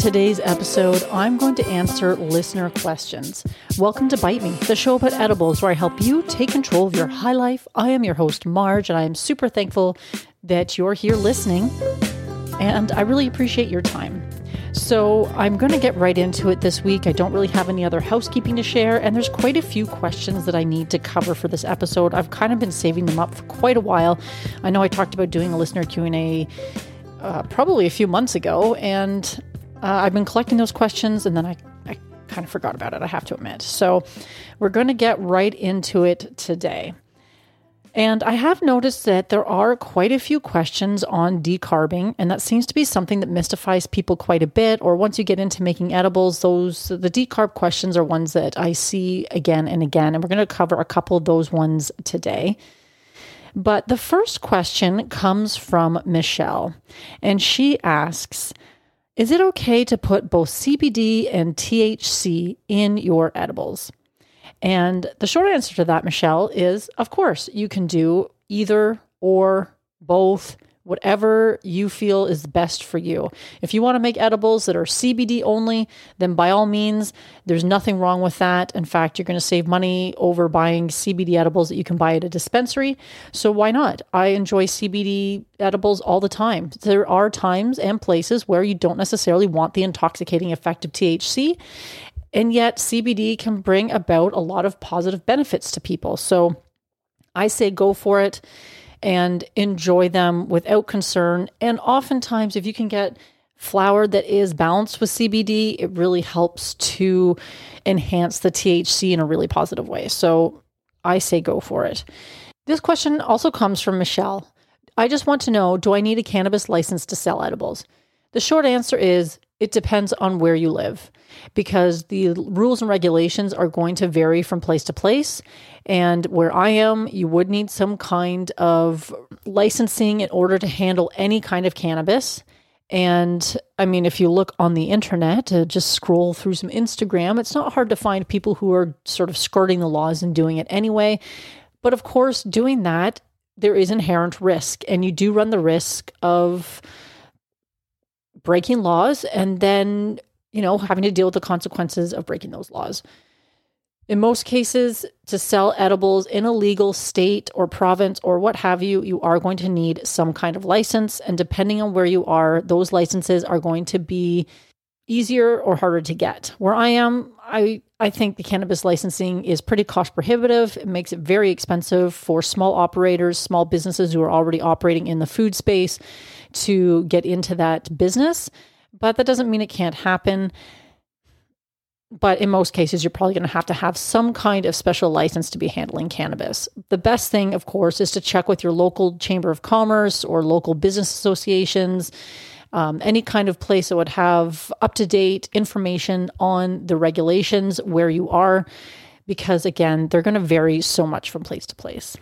today's episode, I'm going to answer listener questions. Welcome to Bite Me, the show about edibles where I help you take control of your high life. I am your host, Marge, and I am super thankful that you're here listening, and I really appreciate your time. So, I'm going to get right into it this week. I don't really have any other housekeeping to share, and there's quite a few questions that I need to cover for this episode. I've kind of been saving them up for quite a while. I know I talked about doing a listener Q&A uh, probably a few months ago, and uh, I've been collecting those questions and then I, I kind of forgot about it, I have to admit. So we're going to get right into it today. And I have noticed that there are quite a few questions on decarbing, and that seems to be something that mystifies people quite a bit. Or once you get into making edibles, those the decarb questions are ones that I see again and again, and we're going to cover a couple of those ones today. But the first question comes from Michelle, and she asks, is it okay to put both CBD and THC in your edibles? And the short answer to that, Michelle, is of course, you can do either or both whatever you feel is best for you. If you want to make edibles that are CBD only, then by all means, there's nothing wrong with that. In fact, you're going to save money over buying CBD edibles that you can buy at a dispensary. So why not? I enjoy CBD edibles all the time. There are times and places where you don't necessarily want the intoxicating effect of THC. And yet, CBD can bring about a lot of positive benefits to people. So I say go for it and enjoy them without concern. And oftentimes, if you can get flower that is balanced with CBD, it really helps to enhance the THC in a really positive way. So I say go for it. This question also comes from Michelle. I just want to know do I need a cannabis license to sell edibles? The short answer is it depends on where you live because the rules and regulations are going to vary from place to place. And where I am, you would need some kind of licensing in order to handle any kind of cannabis. And I mean, if you look on the internet, uh, just scroll through some Instagram, it's not hard to find people who are sort of skirting the laws and doing it anyway. But of course, doing that, there is inherent risk, and you do run the risk of breaking laws and then, you know, having to deal with the consequences of breaking those laws. In most cases, to sell edibles in a legal state or province or what have you, you are going to need some kind of license. And depending on where you are, those licenses are going to be easier or harder to get. Where I am, I, I think the cannabis licensing is pretty cost prohibitive. It makes it very expensive for small operators, small businesses who are already operating in the food space to get into that business. But that doesn't mean it can't happen. But in most cases, you're probably going to have to have some kind of special license to be handling cannabis. The best thing, of course, is to check with your local chamber of commerce or local business associations, um, any kind of place that would have up to date information on the regulations where you are, because again, they're going to vary so much from place to place.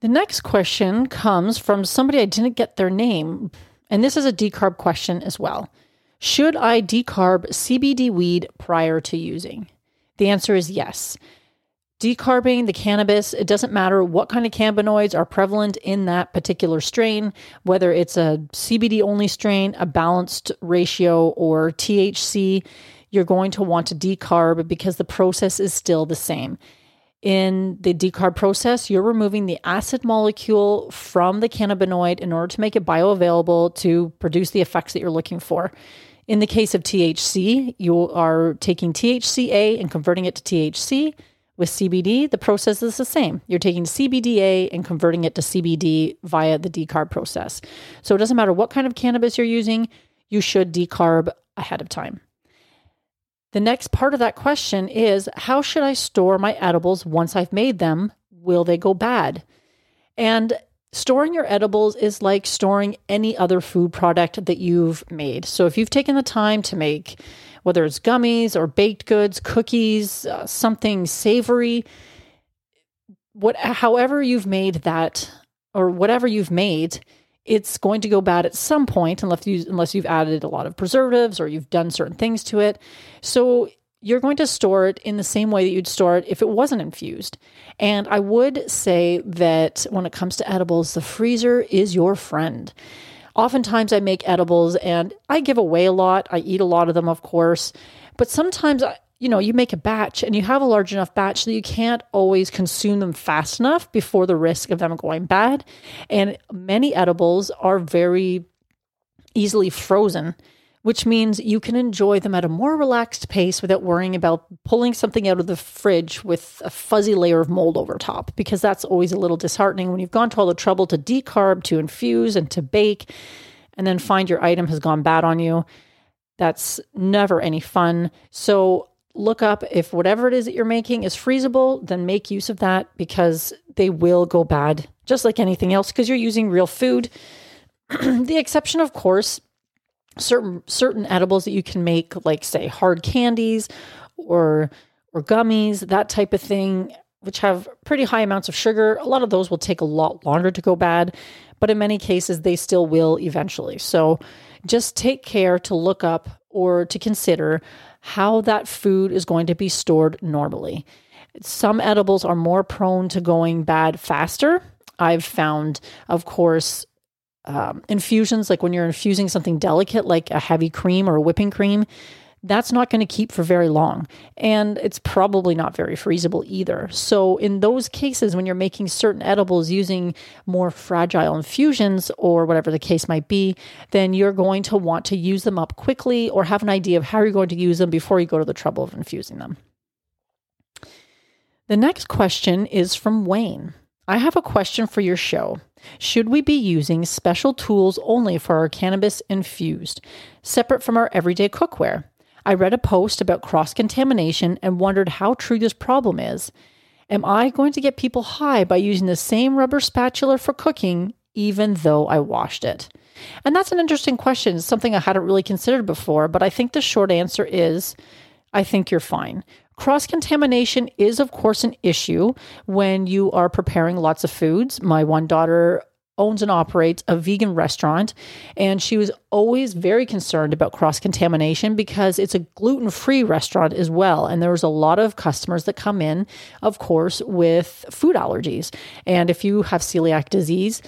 The next question comes from somebody I didn't get their name, and this is a decarb question as well. Should I decarb CBD weed prior to using? The answer is yes. Decarbing the cannabis, it doesn't matter what kind of cannabinoids are prevalent in that particular strain, whether it's a CBD only strain, a balanced ratio, or THC, you're going to want to decarb because the process is still the same in the decarb process, you're removing the acid molecule from the cannabinoid in order to make it bioavailable to produce the effects that you're looking for. In the case of THC, you are taking THCA and converting it to THC. With CBD, the process is the same. You're taking CBDA and converting it to CBD via the decarb process. So it doesn't matter what kind of cannabis you're using, you should decarb ahead of time. The next part of that question is how should I store my edibles once I've made them? Will they go bad? And storing your edibles is like storing any other food product that you've made. So if you've taken the time to make, whether it's gummies or baked goods, cookies, uh, something savory, what, however you've made that or whatever you've made, it's going to go bad at some point unless you unless you've added a lot of preservatives or you've done certain things to it. So you're going to store it in the same way that you'd store it if it wasn't infused. And I would say that when it comes to edibles, the freezer is your friend. Oftentimes, I make edibles and I give away a lot. I eat a lot of them, of course. But sometimes, you know, you make a batch and you have a large enough batch that you can't always consume them fast enough before the risk of them going bad. And many edibles are very easily frozen which means you can enjoy them at a more relaxed pace without worrying about pulling something out of the fridge with a fuzzy layer of mold over top, because that's always a little disheartening when you've gone to all the trouble to decarb, to infuse, and to bake, and then find your item has gone bad on you. That's never any fun. So, look up if whatever it is that you're making is freezable, then make use of that because they will go bad, just like anything else, because you're using real food. the exception, of course, certain certain edibles that you can make like say hard candies or or gummies that type of thing which have pretty high amounts of sugar. A lot of those will take a lot longer to go bad but in many cases they still will eventually. So just take care to look up or to consider how that food is going to be stored normally. Some edibles are more prone to going bad faster. I've found of course um, infusions, like when you're infusing something delicate, like a heavy cream or a whipping cream, that's not going to keep for very long. And it's probably not very freezable either. So, in those cases, when you're making certain edibles using more fragile infusions or whatever the case might be, then you're going to want to use them up quickly or have an idea of how you're going to use them before you go to the trouble of infusing them. The next question is from Wayne. I have a question for your show. Should we be using special tools only for our cannabis infused, separate from our everyday cookware? I read a post about cross contamination and wondered how true this problem is. Am I going to get people high by using the same rubber spatula for cooking, even though I washed it? And that's an interesting question. Something I hadn't really considered before, but I think the short answer is I think you're fine. Cross contamination is, of course, an issue when you are preparing lots of foods. My one daughter owns and operates a vegan restaurant, and she was always very concerned about cross contamination because it's a gluten free restaurant as well. And there's a lot of customers that come in, of course, with food allergies. And if you have celiac disease,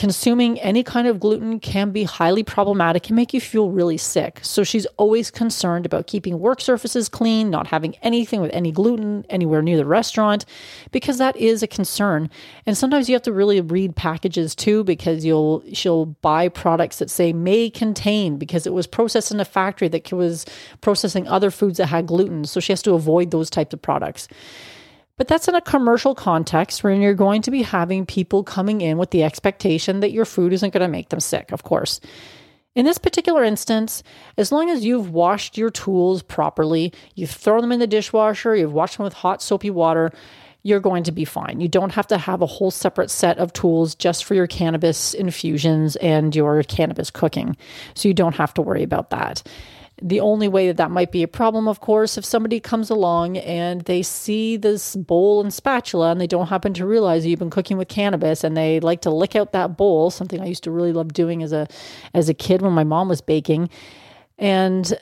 Consuming any kind of gluten can be highly problematic and make you feel really sick. So she's always concerned about keeping work surfaces clean, not having anything with any gluten anywhere near the restaurant, because that is a concern. And sometimes you have to really read packages too, because you'll she'll buy products that say may contain because it was processed in a factory that was processing other foods that had gluten. So she has to avoid those types of products. But that's in a commercial context where you're going to be having people coming in with the expectation that your food isn't going to make them sick, of course. In this particular instance, as long as you've washed your tools properly, you've thrown them in the dishwasher, you've washed them with hot soapy water, you're going to be fine. You don't have to have a whole separate set of tools just for your cannabis infusions and your cannabis cooking. So you don't have to worry about that. The only way that that might be a problem, of course, if somebody comes along and they see this bowl and spatula and they don't happen to realize you've been cooking with cannabis and they like to lick out that bowl, something I used to really love doing as a as a kid when my mom was baking. And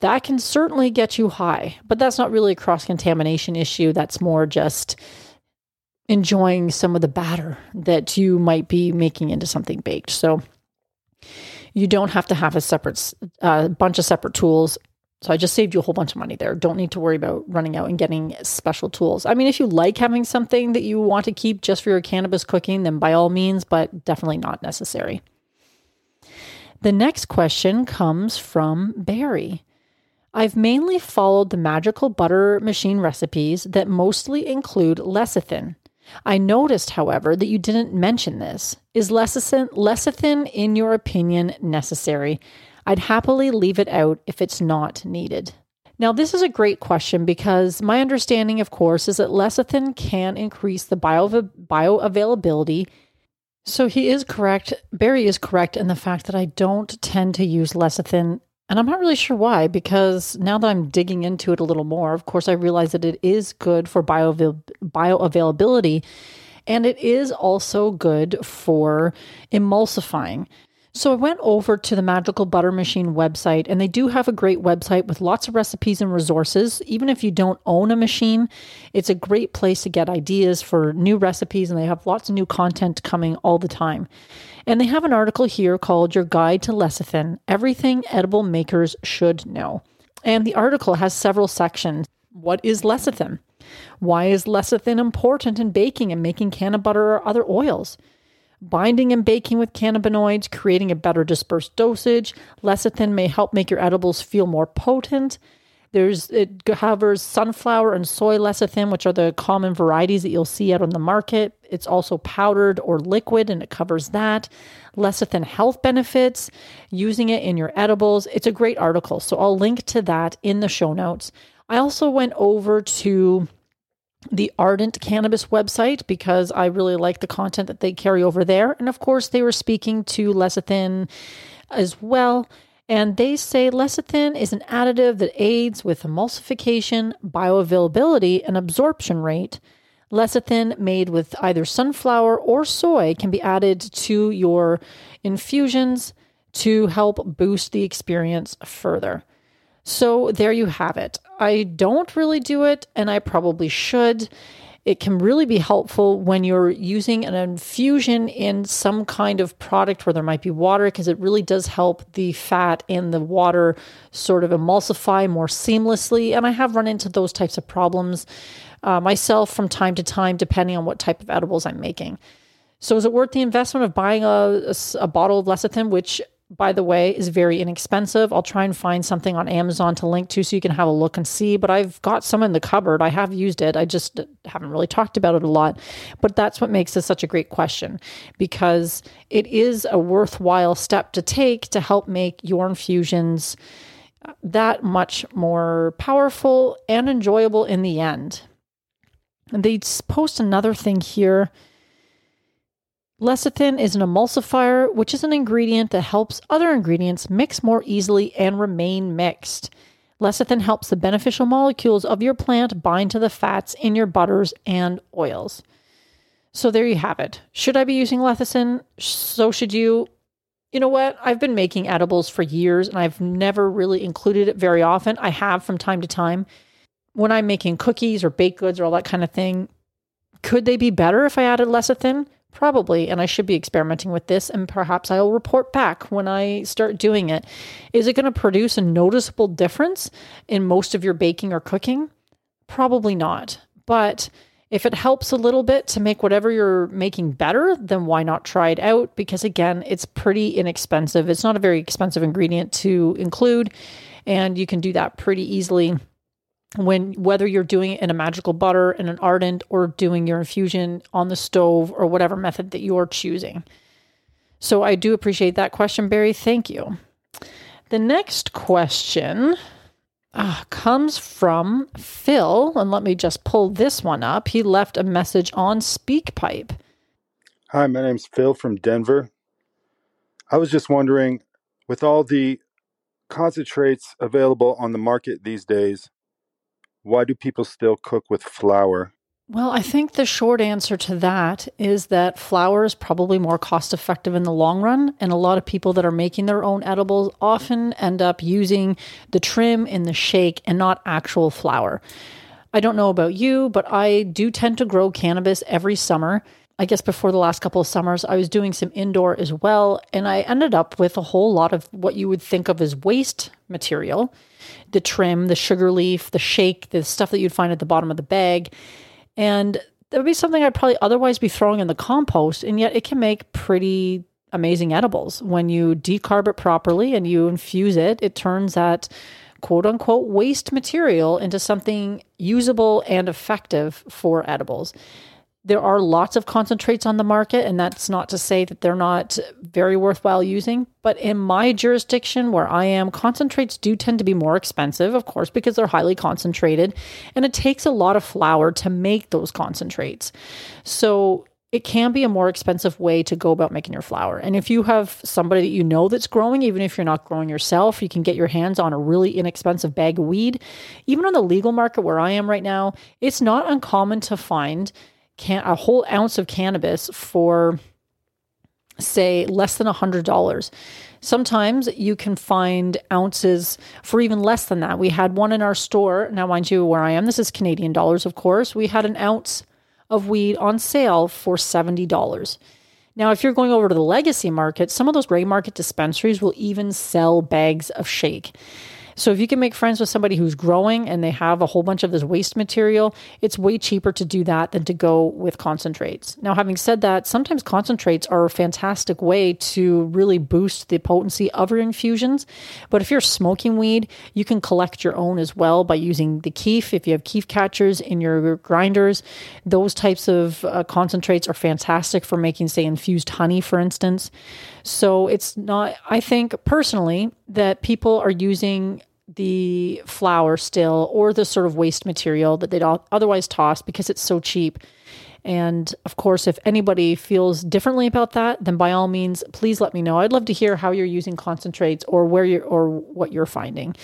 that can certainly get you high, but that's not really a cross contamination issue. That's more just enjoying some of the batter that you might be making into something baked. So you don't have to have a separate uh, bunch of separate tools. So I just saved you a whole bunch of money there. Don't need to worry about running out and getting special tools. I mean, if you like having something that you want to keep just for your cannabis cooking, then by all means, but definitely not necessary. The next question comes from Barry. I've mainly followed the magical butter machine recipes that mostly include lecithin. I noticed, however, that you didn't mention this. Is lecithin, lecithin, in your opinion, necessary? I'd happily leave it out if it's not needed. Now, this is a great question because my understanding, of course, is that lecithin can increase the bio, bioavailability. So he is correct. Barry is correct in the fact that I don't tend to use lecithin and I'm not really sure why, because now that I'm digging into it a little more, of course, I realize that it is good for bio bioavailability and it is also good for emulsifying. So I went over to the Magical Butter Machine website, and they do have a great website with lots of recipes and resources. Even if you don't own a machine, it's a great place to get ideas for new recipes, and they have lots of new content coming all the time. And they have an article here called Your Guide to Lecithin Everything Edible Makers Should Know. And the article has several sections. What is lecithin? Why is lecithin important in baking and making canna butter or other oils? Binding and baking with cannabinoids, creating a better dispersed dosage. Lecithin may help make your edibles feel more potent. There's it covers sunflower and soy lecithin, which are the common varieties that you'll see out on the market. It's also powdered or liquid, and it covers that. Lecithin health benefits, using it in your edibles. It's a great article, so I'll link to that in the show notes. I also went over to the Ardent Cannabis website because I really like the content that they carry over there. And of course, they were speaking to lecithin as well. And they say lecithin is an additive that aids with emulsification, bioavailability, and absorption rate. Lecithin made with either sunflower or soy can be added to your infusions to help boost the experience further. So there you have it. I don't really do it, and I probably should. It can really be helpful when you're using an infusion in some kind of product where there might be water, because it really does help the fat and the water sort of emulsify more seamlessly. And I have run into those types of problems uh, myself from time to time, depending on what type of edibles I'm making. So, is it worth the investment of buying a, a, a bottle of lecithin, which by the way, is very inexpensive. I'll try and find something on Amazon to link to so you can have a look and see. But I've got some in the cupboard. I have used it. I just haven't really talked about it a lot. But that's what makes this such a great question because it is a worthwhile step to take to help make your infusions that much more powerful and enjoyable in the end. And they post another thing here Lecithin is an emulsifier, which is an ingredient that helps other ingredients mix more easily and remain mixed. Lecithin helps the beneficial molecules of your plant bind to the fats in your butters and oils. So there you have it. Should I be using lecithin? So should you. You know what? I've been making edibles for years and I've never really included it very often. I have from time to time. When I'm making cookies or baked goods or all that kind of thing, could they be better if I added lecithin? Probably, and I should be experimenting with this, and perhaps I'll report back when I start doing it. Is it going to produce a noticeable difference in most of your baking or cooking? Probably not. But if it helps a little bit to make whatever you're making better, then why not try it out? Because again, it's pretty inexpensive. It's not a very expensive ingredient to include, and you can do that pretty easily when whether you're doing it in a magical butter in an ardent or doing your infusion on the stove or whatever method that you're choosing. So I do appreciate that question, Barry. Thank you. The next question uh, comes from Phil, and let me just pull this one up. He left a message on SpeakPipe. Hi, my name's Phil from Denver. I was just wondering, with all the concentrates available on the market these days, why do people still cook with flower? Well, I think the short answer to that is that flower is probably more cost effective in the long run. And a lot of people that are making their own edibles often end up using the trim in the shake and not actual flower. I don't know about you, but I do tend to grow cannabis every summer. I guess before the last couple of summers, I was doing some indoor as well. And I ended up with a whole lot of what you would think of as waste material the trim, the sugar leaf, the shake, the stuff that you'd find at the bottom of the bag. And that would be something I'd probably otherwise be throwing in the compost. And yet it can make pretty amazing edibles. When you decarb it properly and you infuse it, it turns that quote unquote waste material into something usable and effective for edibles there are lots of concentrates on the market, and that's not to say that they're not very worthwhile using. But in my jurisdiction where I am, concentrates do tend to be more expensive, of course, because they're highly concentrated, and it takes a lot of flower to make those concentrates. So it can be a more expensive way to go about making your flower. And if you have somebody that you know that's growing, even if you're not growing yourself, you can get your hands on a really inexpensive bag of weed. Even on the legal market where I am right now, it's not uncommon to find can a whole ounce of cannabis for say less than a $100. Sometimes you can find ounces for even less than that. We had one in our store. Now, mind you, where I am, this is Canadian dollars, of course. We had an ounce of weed on sale for $70. Now, if you're going over to the legacy market, some of those gray market dispensaries will even sell bags of shake. So if you can make friends with somebody who's growing and they have a whole bunch of this waste material, it's way cheaper to do that than to go with concentrates. Now, having said that, sometimes concentrates are a fantastic way to really boost the potency of your infusions. But if you're smoking weed, you can collect your own as well by using the keef. If you have keef catchers in your grinders, those types of uh, concentrates are fantastic for making, say, infused honey, for instance. So it's not, I think personally, that people are using the flower still or the sort of waste material that they'd otherwise toss because it's so cheap. And of course, if anybody feels differently about that, then by all means, please let me know. I'd love to hear how you're using concentrates or where you're or what you're finding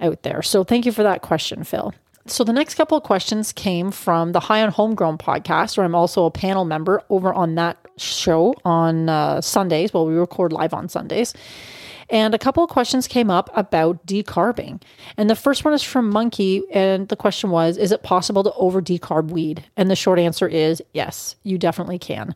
out there. So thank you for that question, Phil. So the next couple of questions came from the High on Homegrown podcast, where I'm also a panel member over on that show on uh, Sundays. Well, we record live on Sundays. And a couple of questions came up about decarbing. And the first one is from Monkey. And the question was Is it possible to over decarb weed? And the short answer is yes, you definitely can.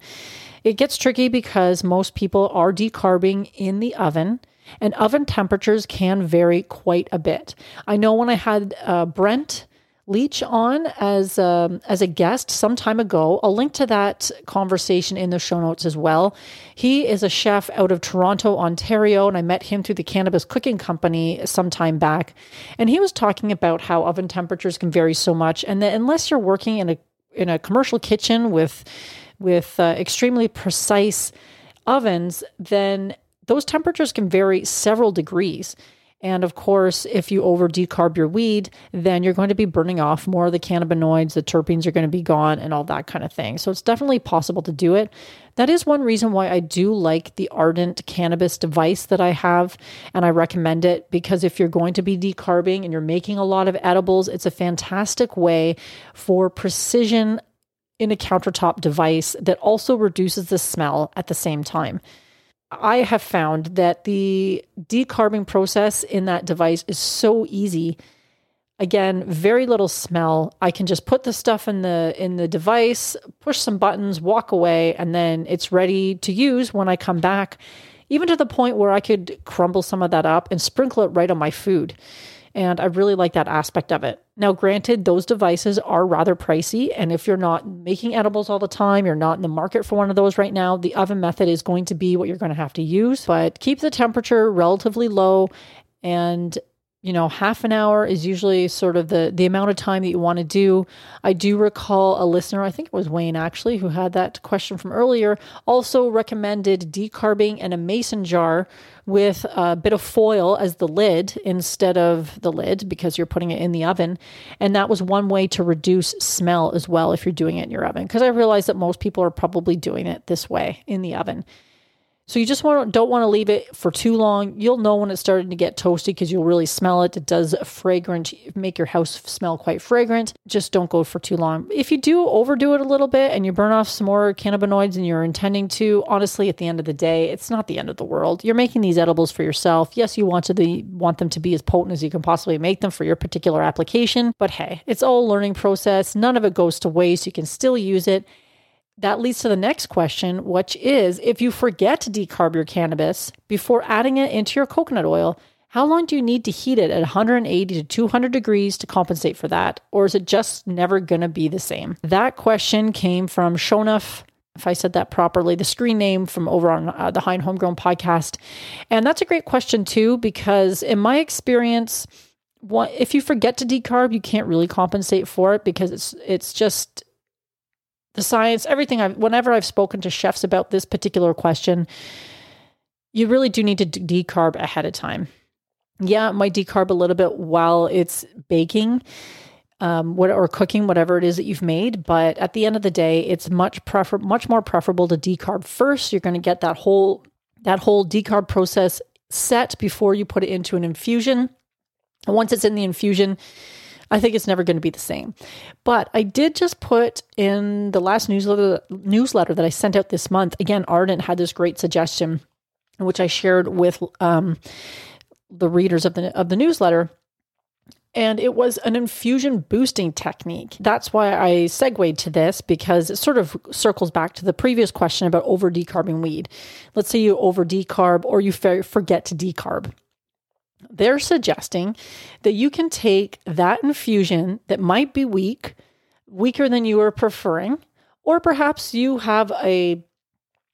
It gets tricky because most people are decarbing in the oven and oven temperatures can vary quite a bit. I know when I had uh, Brent Leach on as um, as a guest some time ago. I'll link to that conversation in the show notes as well. He is a chef out of Toronto, Ontario, and I met him through the Cannabis Cooking Company some time back. And he was talking about how oven temperatures can vary so much, and that unless you're working in a in a commercial kitchen with with uh, extremely precise ovens, then those temperatures can vary several degrees. And of course, if you over decarb your weed, then you're going to be burning off more of the cannabinoids, the terpenes are going to be gone, and all that kind of thing. So it's definitely possible to do it. That is one reason why I do like the Ardent cannabis device that I have, and I recommend it because if you're going to be decarbing and you're making a lot of edibles, it's a fantastic way for precision in a countertop device that also reduces the smell at the same time. I have found that the decarbing process in that device is so easy. Again, very little smell. I can just put the stuff in the in the device, push some buttons, walk away, and then it's ready to use when I come back. Even to the point where I could crumble some of that up and sprinkle it right on my food. And I really like that aspect of it. Now, granted, those devices are rather pricey. And if you're not making edibles all the time, you're not in the market for one of those right now, the oven method is going to be what you're going to have to use. But keep the temperature relatively low and you know half an hour is usually sort of the the amount of time that you want to do. I do recall a listener i think it was wayne actually who had that question from earlier also recommended decarbing in a mason jar with a bit of foil as the lid instead of the lid because you're putting it in the oven. And that was one way to reduce smell as well if you're doing it in your oven. Because i realize that most people are probably doing it this way in the oven so you just want don't want to leave it for too long. You'll know when it's starting to get toasty because you'll really smell it. It does fragrant, make your house smell quite fragrant. Just don't go for too long. If you do overdo it a little bit and you burn off some more cannabinoids and you're intending to, honestly, at the end of the day, it's not the end of the world. You're making these edibles for yourself. Yes, you want to want them to be as potent as you can possibly make them for your particular application, but hey, it's all a learning process. None of it goes to waste. You can still use it that leads to the next question, which is if you forget to decarb your cannabis before adding it into your coconut oil, how long do you need to heat it at 180 to 200 degrees to compensate for that? Or is it just never going to be the same? That question came from Shonuf if I said that properly, the screen name from over on uh, the and Homegrown podcast. And that's a great question, too, because in my experience, if you forget to decarb, you can't really compensate for it because it's it's just the science, everything I've, whenever I've spoken to chefs about this particular question, you really do need to decarb ahead of time. Yeah, it might decarb a little bit while it's baking. Um, what, or cooking, whatever it is that you've made. But at the end of the day, it's much prefer much more preferable to decarb first. You're going to get that whole that whole decarb process set before you put it into an infusion. And once it's in the infusion, I think it's never going to be the same. But I did just put in the last newsletter newsletter that I sent out this month. Again, Ardent had this great suggestion, which I shared with um, the readers of the of the newsletter. And it was an infusion boosting technique. That's why I segued to this because it sort of circles back to the previous question about over decarbing weed. Let's say you over decarb or you forget to decarb they're suggesting that you can take that infusion that might be weak, weaker than you are preferring, or perhaps you have a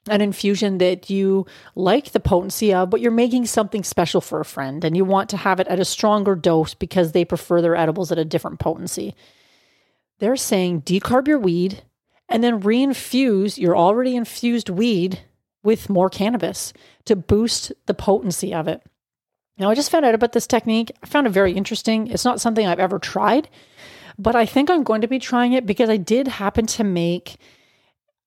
an infusion that you like the potency of, but you're making something special for a friend and you want to have it at a stronger dose because they prefer their edibles at a different potency. They're saying decarb your weed and then reinfuse your already infused weed with more cannabis to boost the potency of it. Now, I just found out about this technique. I found it very interesting. It's not something I've ever tried, but I think I'm going to be trying it because I did happen to make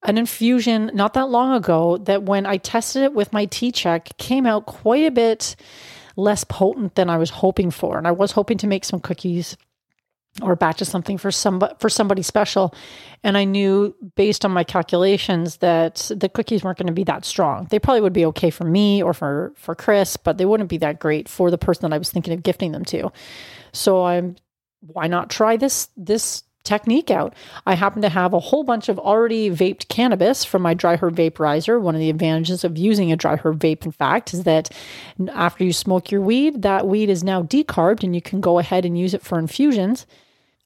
an infusion not that long ago that when I tested it with my tCheck came out quite a bit less potent than I was hoping for. And I was hoping to make some cookies or a batch of something for somebody for somebody special. And i knew based on my calculations that the cookies weren't going to be that strong. They probably would be okay for me or for for chris but they wouldn't be that great for the person that i was thinking of gifting them to. So i'm why not try this this technique out i happen to have a whole bunch of already vaped cannabis from my dry herb vaporizer one of the advantages of using a dry herb vape in fact is that after you smoke your weed that weed is now decarbed and you can go ahead and use it for infusions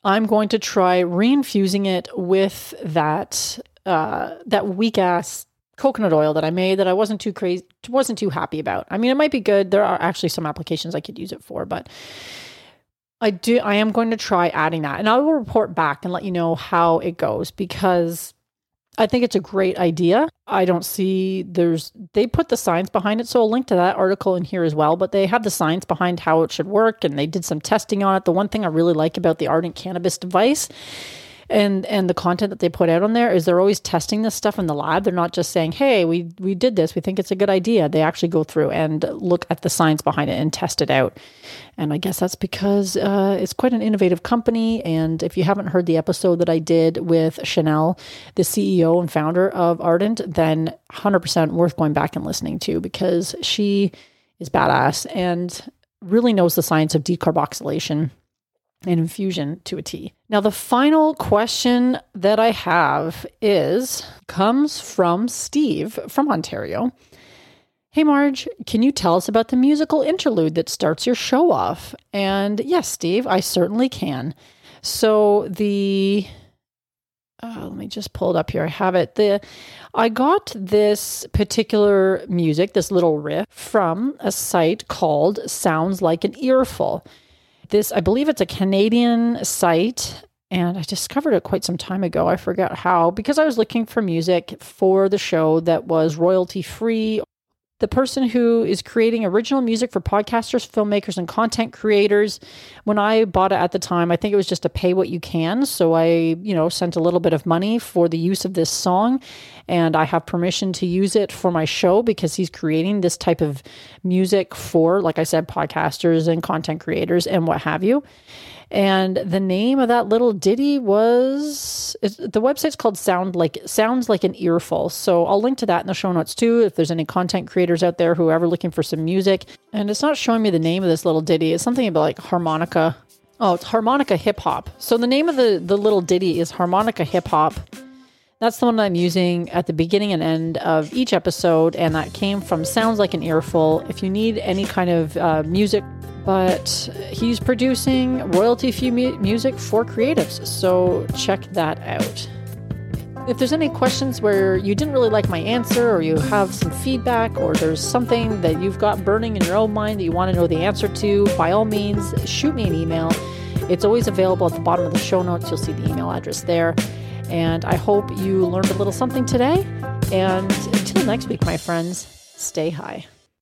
I'm going to try reinfusing it with that uh, that weak ass coconut oil that I made that I wasn't too crazy wasn't too happy about. I mean, it might be good. There are actually some applications I could use it for, but I do I am going to try adding that. And I will report back and let you know how it goes because I think it's a great idea. I don't see there's they put the science behind it, so I'll link to that article in here as well. But they have the science behind how it should work, and they did some testing on it. The one thing I really like about the Ardent Cannabis device and and the content that they put out on there is they're always testing this stuff in the lab. They're not just saying, "Hey, we we did this. We think it's a good idea." They actually go through and look at the science behind it and test it out. And I guess that's because uh, it's quite an innovative company. And if you haven't heard the episode that I did with Shanel, the CEO and founder of Ardent, then 100% worth going back and listening to because she is badass and really knows the science of decarboxylation and infusion to a tea. Now, the final question that I have is comes from Steve from Ontario. Hey, Marge, can you tell us about the musical interlude that starts your show off? And yes, Steve, I certainly can. So the uh, let me just pull it up here. I have it. The I got this particular music, this little riff, from a site called Sounds Like an Earful. This, I believe it's a Canadian site, and I discovered it quite some time ago. I forgot how, because I was looking for music for the show that was royalty free the person who is creating original music for podcasters, filmmakers, and content creators. When I bought it at the time, I think it was just a pay what you can. So I, you know, sent a little bit of money for the use of this song, and I have permission to use it for my show because he's creating this type of music for, like I said, podcasters and content creators and what have you. And the name of that little ditty was the website's called Sound Like Sounds Like an Earful. So I'll link to that in the show notes too. If there's any content creators out there who are ever looking for some music, and it's not showing me the name of this little ditty. It's something about like harmonica. Oh, it's harmonica hip hop. So the name of the the little ditty is harmonica hip hop. That's the one I'm using at the beginning and end of each episode, and that came from Sounds Like an Earful. If you need any kind of uh, music but he's producing royalty free music for creatives, so check that out. If there's any questions where you didn't really like my answer, or you have some feedback, or there's something that you've got burning in your own mind that you want to know the answer to, by all means, shoot me an email. It's always available at the bottom of the show notes. You'll see the email address there. And I hope you learned a little something today. And until next week, my friends, stay high.